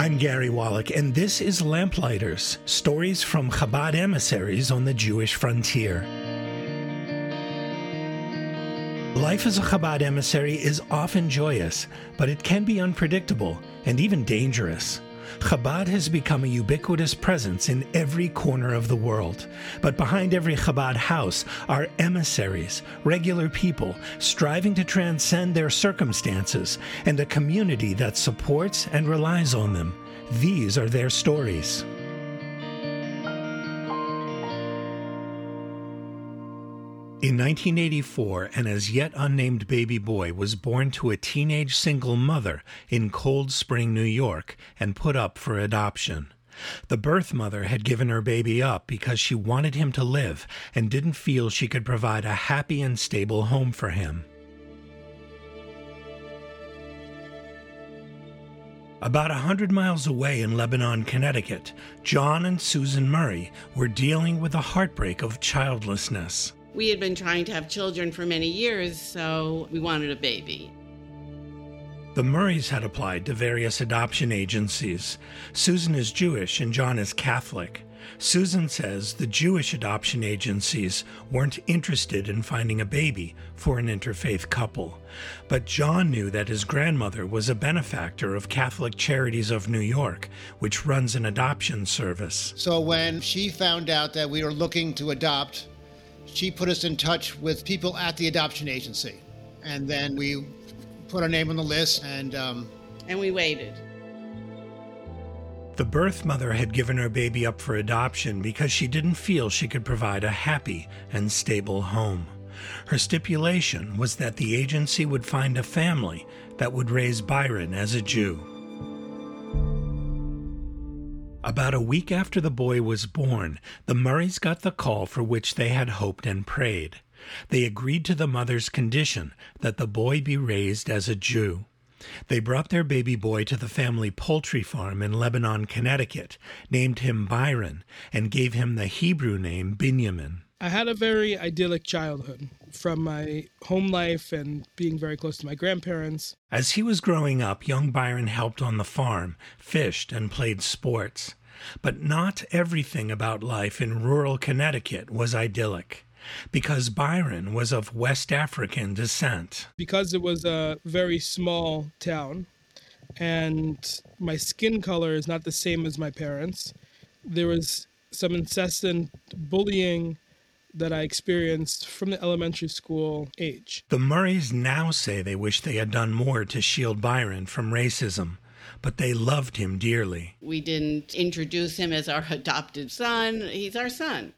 I'm Gary Wallach, and this is Lamplighters Stories from Chabad Emissaries on the Jewish Frontier. Life as a Chabad emissary is often joyous, but it can be unpredictable and even dangerous. Chabad has become a ubiquitous presence in every corner of the world. But behind every Chabad house are emissaries, regular people striving to transcend their circumstances, and a community that supports and relies on them. These are their stories. In 1984, an as yet unnamed baby boy was born to a teenage single mother in Cold Spring, New York, and put up for adoption. The birth mother had given her baby up because she wanted him to live and didn't feel she could provide a happy and stable home for him. About a hundred miles away in Lebanon, Connecticut, John and Susan Murray were dealing with the heartbreak of childlessness. We had been trying to have children for many years, so we wanted a baby. The Murrays had applied to various adoption agencies. Susan is Jewish and John is Catholic. Susan says the Jewish adoption agencies weren't interested in finding a baby for an interfaith couple. But John knew that his grandmother was a benefactor of Catholic Charities of New York, which runs an adoption service. So when she found out that we were looking to adopt, she put us in touch with people at the adoption agency. And then we put our name on the list and. Um, and we waited. The birth mother had given her baby up for adoption because she didn't feel she could provide a happy and stable home. Her stipulation was that the agency would find a family that would raise Byron as a Jew. About a week after the boy was born, the Murrays got the call for which they had hoped and prayed. They agreed to the mother's condition that the boy be raised as a Jew. They brought their baby boy to the family poultry farm in Lebanon, Connecticut, named him Byron, and gave him the Hebrew name Binyamin. I had a very idyllic childhood from my home life and being very close to my grandparents. As he was growing up, young Byron helped on the farm, fished, and played sports. But not everything about life in rural Connecticut was idyllic because Byron was of West African descent. Because it was a very small town and my skin color is not the same as my parents, there was some incessant bullying that I experienced from the elementary school age. The Murrays now say they wish they had done more to shield Byron from racism, but they loved him dearly. We didn't introduce him as our adopted son, he's our son.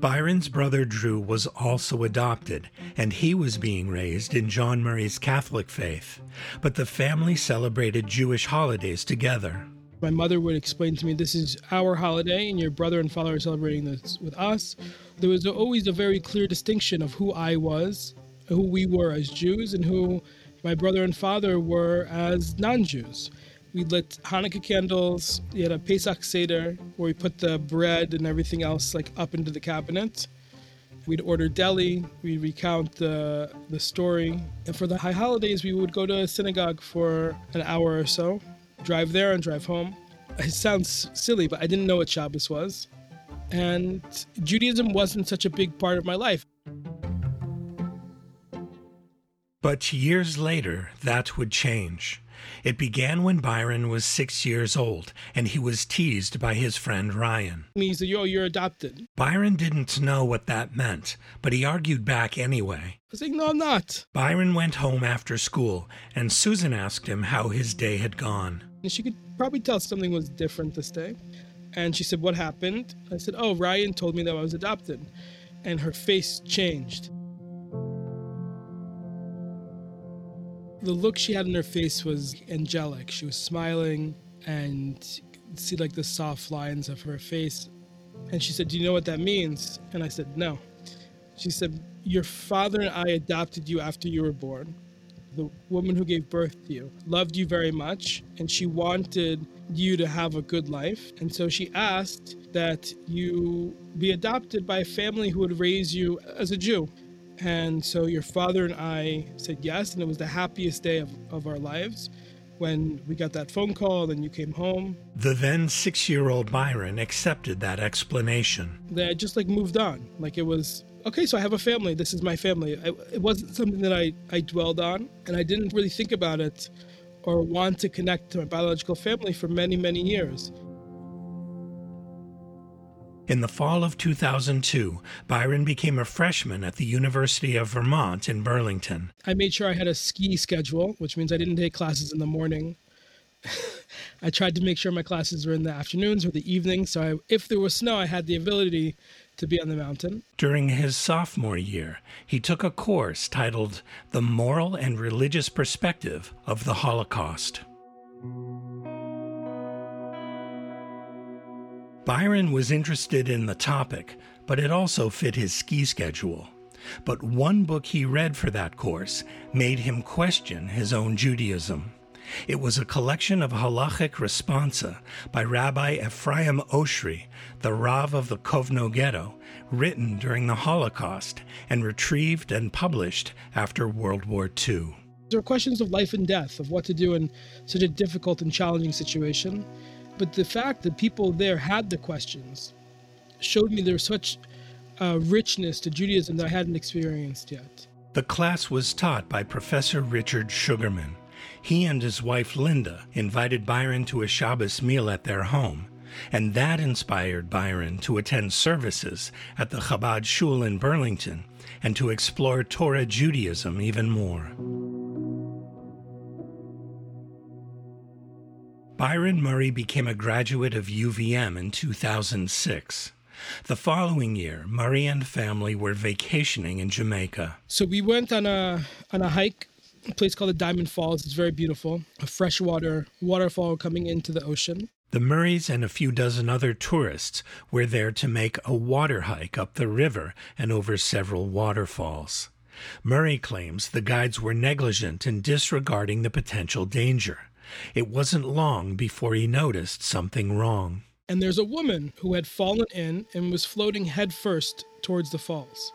Byron's brother Drew was also adopted, and he was being raised in John Murray's Catholic faith. But the family celebrated Jewish holidays together. My mother would explain to me, This is our holiday, and your brother and father are celebrating this with us. There was always a very clear distinction of who I was, who we were as Jews, and who my brother and father were as non Jews. We lit Hanukkah candles. We had a Pesach Seder where we put the bread and everything else like up into the cabinet. We'd order deli. We'd recount the the story. And for the high holidays, we would go to a synagogue for an hour or so drive there and drive home. It sounds silly, but I didn't know what Shabbos was. And Judaism wasn't such a big part of my life. But years later, that would change. It began when Byron was six years old and he was teased by his friend Ryan. He said, Yo, you're adopted. Byron didn't know what that meant, but he argued back anyway. I was like, No, I'm not. Byron went home after school and Susan asked him how his day had gone. And she could probably tell something was different this day. And she said, What happened? I said, Oh, Ryan told me that I was adopted. And her face changed. The look she had in her face was angelic. She was smiling and see like the soft lines of her face. And she said, Do you know what that means? And I said, No. She said, Your father and I adopted you after you were born the woman who gave birth to you, loved you very much, and she wanted you to have a good life. And so she asked that you be adopted by a family who would raise you as a Jew. And so your father and I said yes, and it was the happiest day of, of our lives. when we got that phone call, then you came home. The then six year old Byron accepted that explanation. That I just like moved on. Like it was, okay, so I have a family. This is my family. I, it wasn't something that I, I dwelled on, and I didn't really think about it or want to connect to my biological family for many, many years. In the fall of 2002, Byron became a freshman at the University of Vermont in Burlington. I made sure I had a ski schedule, which means I didn't take classes in the morning. I tried to make sure my classes were in the afternoons or the evenings, so I, if there was snow, I had the ability to be on the mountain. During his sophomore year, he took a course titled The Moral and Religious Perspective of the Holocaust. Byron was interested in the topic, but it also fit his ski schedule. But one book he read for that course made him question his own Judaism. It was a collection of halachic responsa by Rabbi Ephraim Oshry, the Rav of the Kovno Ghetto, written during the Holocaust and retrieved and published after World War II. There are questions of life and death, of what to do in such a difficult and challenging situation. But the fact that people there had the questions showed me there was such richness to Judaism that I hadn't experienced yet. The class was taught by Professor Richard Sugarman. He and his wife Linda invited Byron to a Shabbos meal at their home, and that inspired Byron to attend services at the Chabad Shul in Burlington and to explore Torah Judaism even more. Byron Murray became a graduate of UVM in 2006. The following year, Murray and family were vacationing in Jamaica. So we went on a on a hike, a place called the Diamond Falls. It's very beautiful, a freshwater waterfall coming into the ocean. The Murrays and a few dozen other tourists were there to make a water hike up the river and over several waterfalls. Murray claims the guides were negligent in disregarding the potential danger. It wasn't long before he noticed something wrong. And there's a woman who had fallen in and was floating headfirst towards the falls.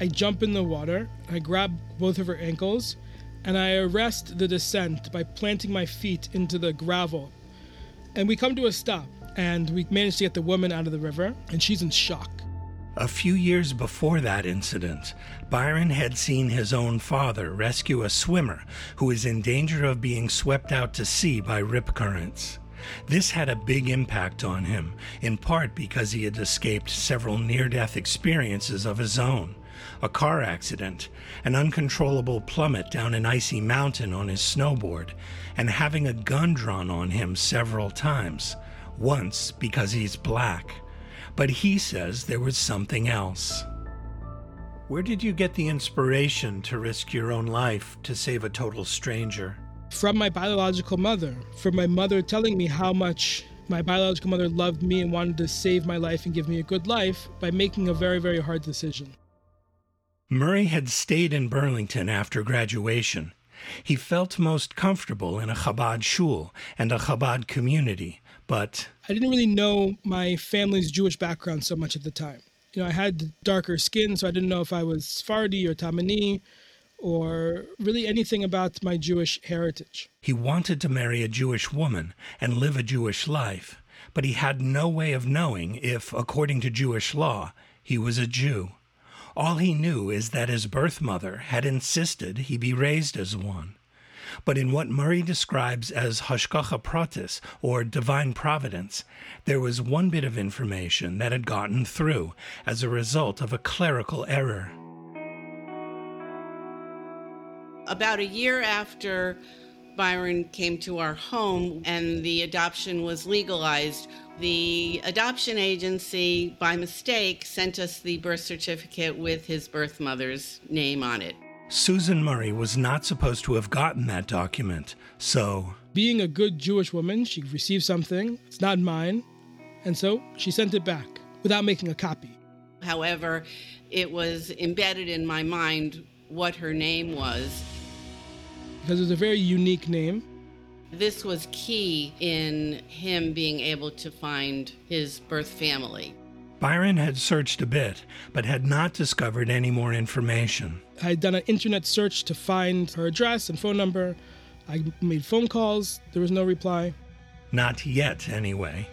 I jump in the water, I grab both of her ankles, and I arrest the descent by planting my feet into the gravel. And we come to a stop, and we manage to get the woman out of the river, and she's in shock. A few years before that incident, Byron had seen his own father rescue a swimmer who was in danger of being swept out to sea by rip currents. This had a big impact on him, in part because he had escaped several near death experiences of his own a car accident, an uncontrollable plummet down an icy mountain on his snowboard, and having a gun drawn on him several times, once because he's black but he says there was something else. Where did you get the inspiration to risk your own life to save a total stranger? From my biological mother, from my mother telling me how much my biological mother loved me and wanted to save my life and give me a good life by making a very, very hard decision. Murray had stayed in Burlington after graduation. He felt most comfortable in a Chabad shul and a Chabad community, but I didn't really know my family's Jewish background so much at the time. You know, I had darker skin, so I didn't know if I was Sephardi or Taimani or really anything about my Jewish heritage. He wanted to marry a Jewish woman and live a Jewish life, but he had no way of knowing if, according to Jewish law, he was a Jew. All he knew is that his birth mother had insisted he be raised as one. But in what Murray describes as hashgacha pratis, or divine providence, there was one bit of information that had gotten through as a result of a clerical error. About a year after Byron came to our home and the adoption was legalized, the adoption agency, by mistake, sent us the birth certificate with his birth mother's name on it. Susan Murray was not supposed to have gotten that document, so. Being a good Jewish woman, she received something. It's not mine. And so she sent it back without making a copy. However, it was embedded in my mind what her name was. Because it was a very unique name. This was key in him being able to find his birth family. Byron had searched a bit, but had not discovered any more information. I had done an internet search to find her address and phone number. I made phone calls, there was no reply. Not yet, anyway.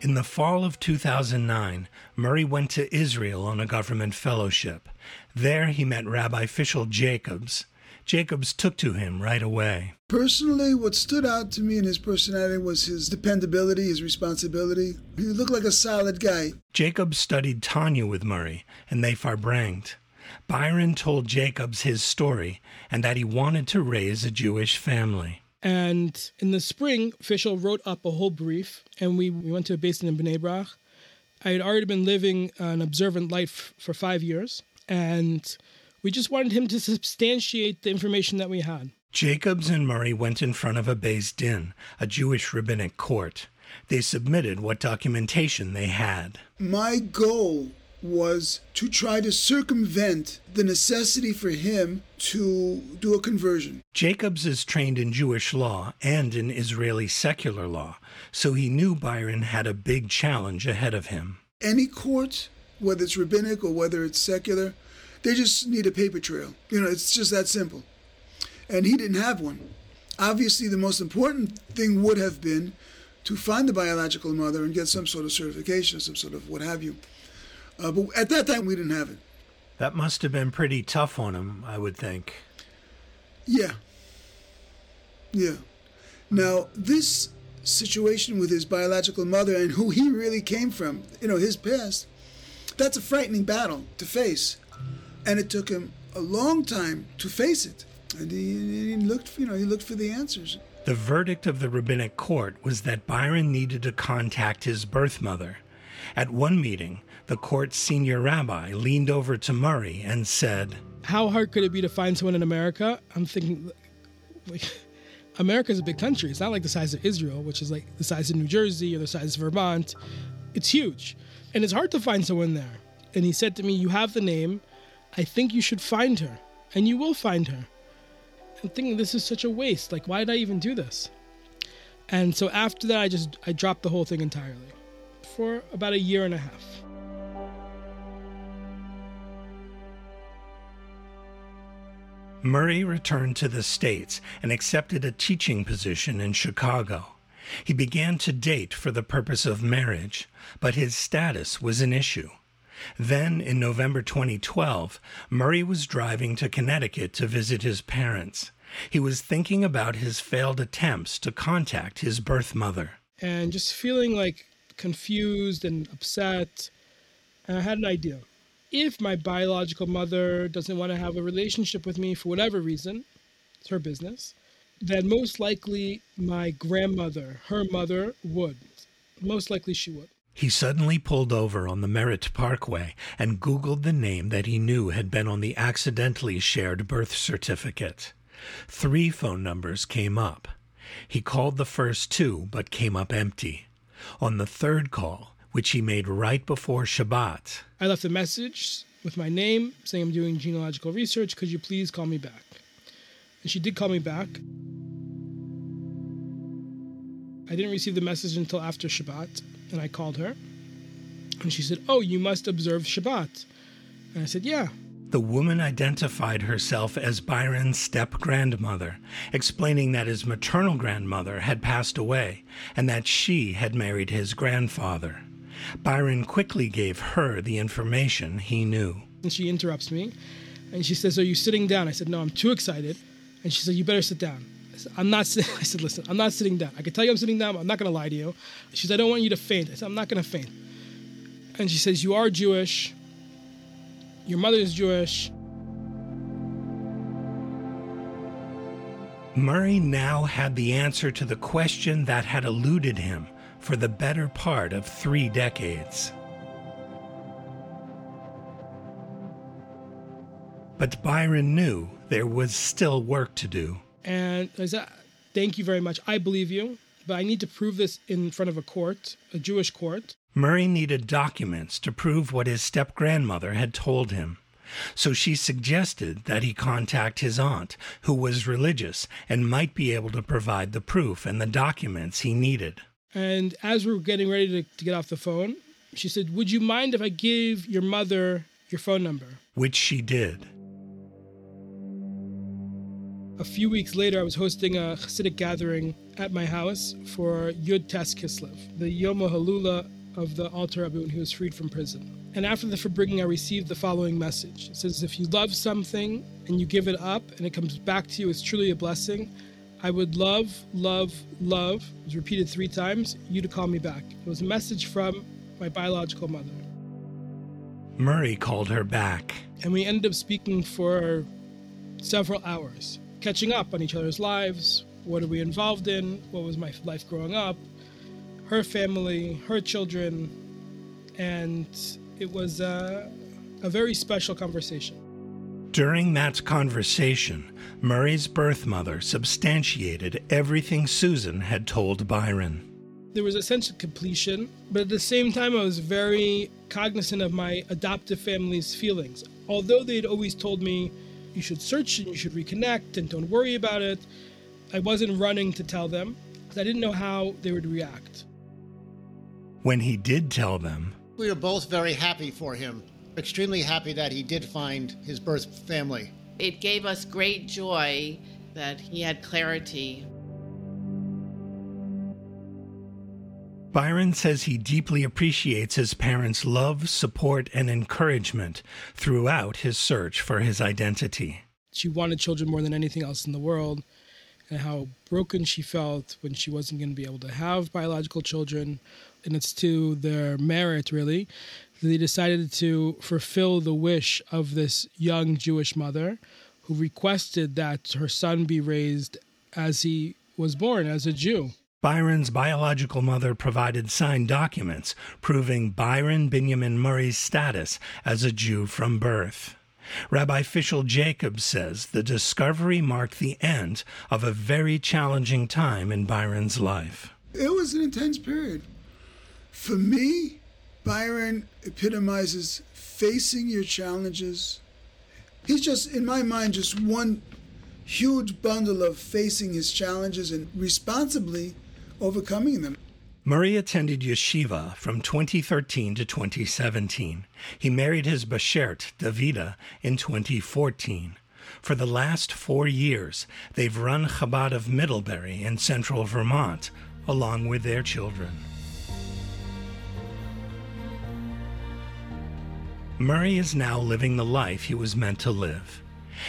In the fall of 2009, Murray went to Israel on a government fellowship. There he met Rabbi Fishel Jacobs. Jacobs took to him right away. Personally, what stood out to me in his personality was his dependability, his responsibility. He looked like a solid guy. Jacobs studied Tanya with Murray, and they farbranged. Byron told Jacobs his story and that he wanted to raise a Jewish family. And in the spring, Fishel wrote up a whole brief, and we, we went to a Beis Din in Bnei Brak. I had already been living an observant life for five years, and we just wanted him to substantiate the information that we had. Jacobs and Murray went in front of a Beis Din, a Jewish rabbinic court. They submitted what documentation they had. My goal was to try to circumvent the necessity for him to do a conversion. Jacobs is trained in Jewish law and in Israeli secular law, so he knew Byron had a big challenge ahead of him. Any court, whether it's rabbinic or whether it's secular, they just need a paper trail. You know, it's just that simple. And he didn't have one. Obviously, the most important thing would have been to find the biological mother and get some sort of certification, some sort of what have you. Uh, but at that time, we didn't have it. That must have been pretty tough on him, I would think. Yeah. Yeah. Now, this situation with his biological mother and who he really came from, you know, his past, that's a frightening battle to face. And it took him a long time to face it. And he, he looked, you know, he looked for the answers. The verdict of the rabbinic court was that Byron needed to contact his birth mother. At one meeting, the court's senior rabbi leaned over to Murray and said, How hard could it be to find someone in America? I'm thinking, like, America's a big country. It's not like the size of Israel, which is like the size of New Jersey or the size of Vermont. It's huge. And it's hard to find someone there. And he said to me, You have the name. I think you should find her. And you will find her. I'm thinking this is such a waste. Like, why did I even do this? And so after that, I just I dropped the whole thing entirely for about a year and a half. Murray returned to the States and accepted a teaching position in Chicago. He began to date for the purpose of marriage, but his status was an issue. Then, in November 2012, Murray was driving to Connecticut to visit his parents. He was thinking about his failed attempts to contact his birth mother. And just feeling like confused and upset. And I had an idea. If my biological mother doesn't want to have a relationship with me for whatever reason, it's her business, then most likely my grandmother, her mother, would. Most likely she would. He suddenly pulled over on the Merritt Parkway and Googled the name that he knew had been on the accidentally shared birth certificate. Three phone numbers came up. He called the first two, but came up empty. On the third call, which he made right before Shabbat, I left a message with my name saying I'm doing genealogical research. Could you please call me back? And she did call me back. I didn't receive the message until after Shabbat, and I called her. And she said, Oh, you must observe Shabbat. And I said, Yeah. The woman identified herself as Byron's step grandmother, explaining that his maternal grandmother had passed away and that she had married his grandfather. Byron quickly gave her the information he knew. And she interrupts me and she says, Are you sitting down? I said, No, I'm too excited. And she said, You better sit down. I'm not sitting. I said, Listen, I'm not sitting down. I can tell you I'm sitting down, I'm not going to lie to you. She said, I don't want you to faint. I said, I'm not going to faint. And she says, You are Jewish. Your mother is Jewish. Murray now had the answer to the question that had eluded him for the better part of three decades. But Byron knew there was still work to do. And I said, Thank you very much. I believe you, but I need to prove this in front of a court, a Jewish court. Murray needed documents to prove what his step grandmother had told him. So she suggested that he contact his aunt, who was religious and might be able to provide the proof and the documents he needed. And as we were getting ready to, to get off the phone, she said, Would you mind if I give your mother your phone number? Which she did. A few weeks later, I was hosting a Hasidic gathering at my house for Yud Tes Kislev, the Yom HaHalula of the Alter Rebbe when he was freed from prison. And after the Farbrengen, I received the following message. It says, If you love something and you give it up and it comes back to you, it's truly a blessing. I would love, love, love, it was repeated three times, you to call me back. It was a message from my biological mother. Murray called her back. And we ended up speaking for several hours, catching up on each other's lives. What are we involved in? What was my life growing up? Her family, her children. And it was uh, a very special conversation. During that conversation, Murray's birth mother substantiated everything Susan had told Byron. There was a sense of completion, but at the same time, I was very cognizant of my adoptive family's feelings. Although they had always told me, you should search and you should reconnect and don't worry about it, I wasn't running to tell them because I didn't know how they would react. When he did tell them, We were both very happy for him, extremely happy that he did find his birth family. It gave us great joy that he had clarity. Byron says he deeply appreciates his parents' love, support, and encouragement throughout his search for his identity. She wanted children more than anything else in the world, and how broken she felt when she wasn't going to be able to have biological children. And it's to their merit, really. that They decided to fulfill the wish of this young Jewish mother who requested that her son be raised as he was born, as a Jew. Byron's biological mother provided signed documents proving Byron Benjamin Murray's status as a Jew from birth. Rabbi Fishel Jacobs says the discovery marked the end of a very challenging time in Byron's life. It was an intense period. For me, Byron epitomizes facing your challenges. He's just, in my mind, just one huge bundle of facing his challenges and responsibly overcoming them. Murray attended yeshiva from 2013 to 2017. He married his bashert, Davida, in 2014. For the last four years, they've run Chabad of Middlebury in central Vermont, along with their children. Murray is now living the life he was meant to live.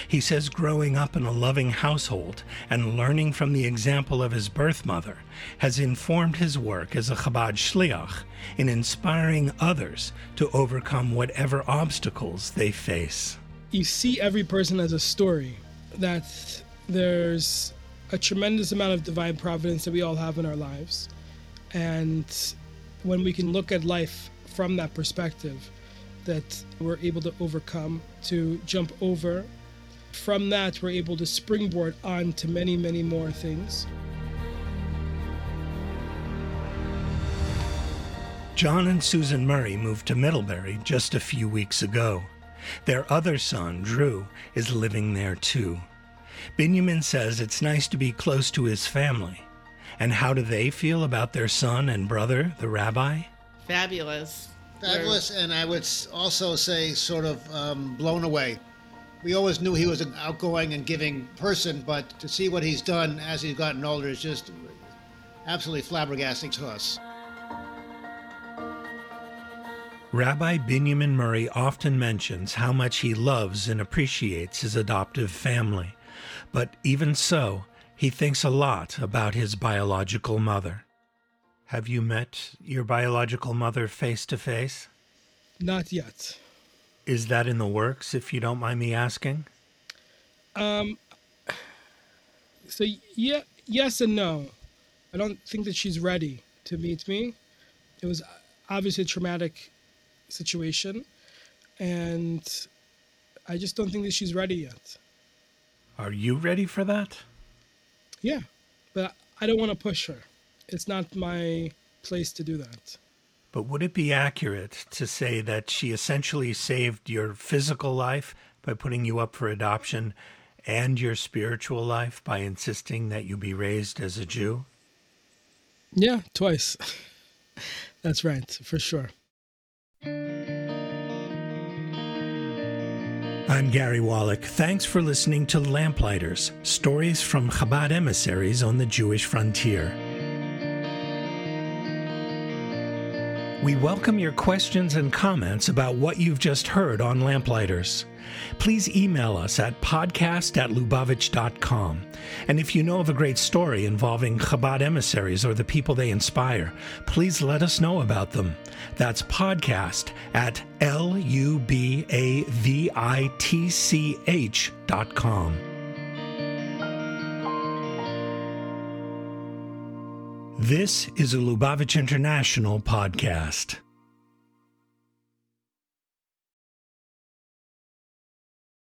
He says growing up in a loving household and learning from the example of his birth mother has informed his work as a Chabad Shliach in inspiring others to overcome whatever obstacles they face. You see every person as a story, that there's a tremendous amount of divine providence that we all have in our lives. And when we can look at life from that perspective, that we're able to overcome, to jump over from that, we're able to springboard on to many, many more things. John and Susan Murray moved to Middlebury just a few weeks ago. Their other son, Drew, is living there too. Benjamin says it's nice to be close to his family. And how do they feel about their son and brother, the rabbi? Fabulous. Fabulous, and I would also say sort of um, blown away. We always knew he was an outgoing and giving person, but to see what he's done as he's gotten older is just absolutely flabbergasting to us. Rabbi Benjamin Murray often mentions how much he loves and appreciates his adoptive family. But even so, he thinks a lot about his biological mother. Have you met your biological mother face to face? Not yet. Is that in the works, if you don't mind me asking? Um, so yeah, yes and no. I don't think that she's ready to meet me. It was obviously a traumatic situation, and I just don't think that she's ready yet. Are you ready for that? Yeah, but I don't want to push her. It's not my place to do that. But would it be accurate to say that she essentially saved your physical life by putting you up for adoption and your spiritual life by insisting that you be raised as a Jew? Yeah, twice. That's right, for sure. I'm Gary Wallach. Thanks for listening to Lamplighters Stories from Chabad Emissaries on the Jewish Frontier. We welcome your questions and comments about what you've just heard on Lamplighters. Please email us at podcast at lubavitch.com. And if you know of a great story involving Chabad emissaries or the people they inspire, please let us know about them. That's podcast at L U B A V I T C H dot com. This is a Lubavitch International podcast.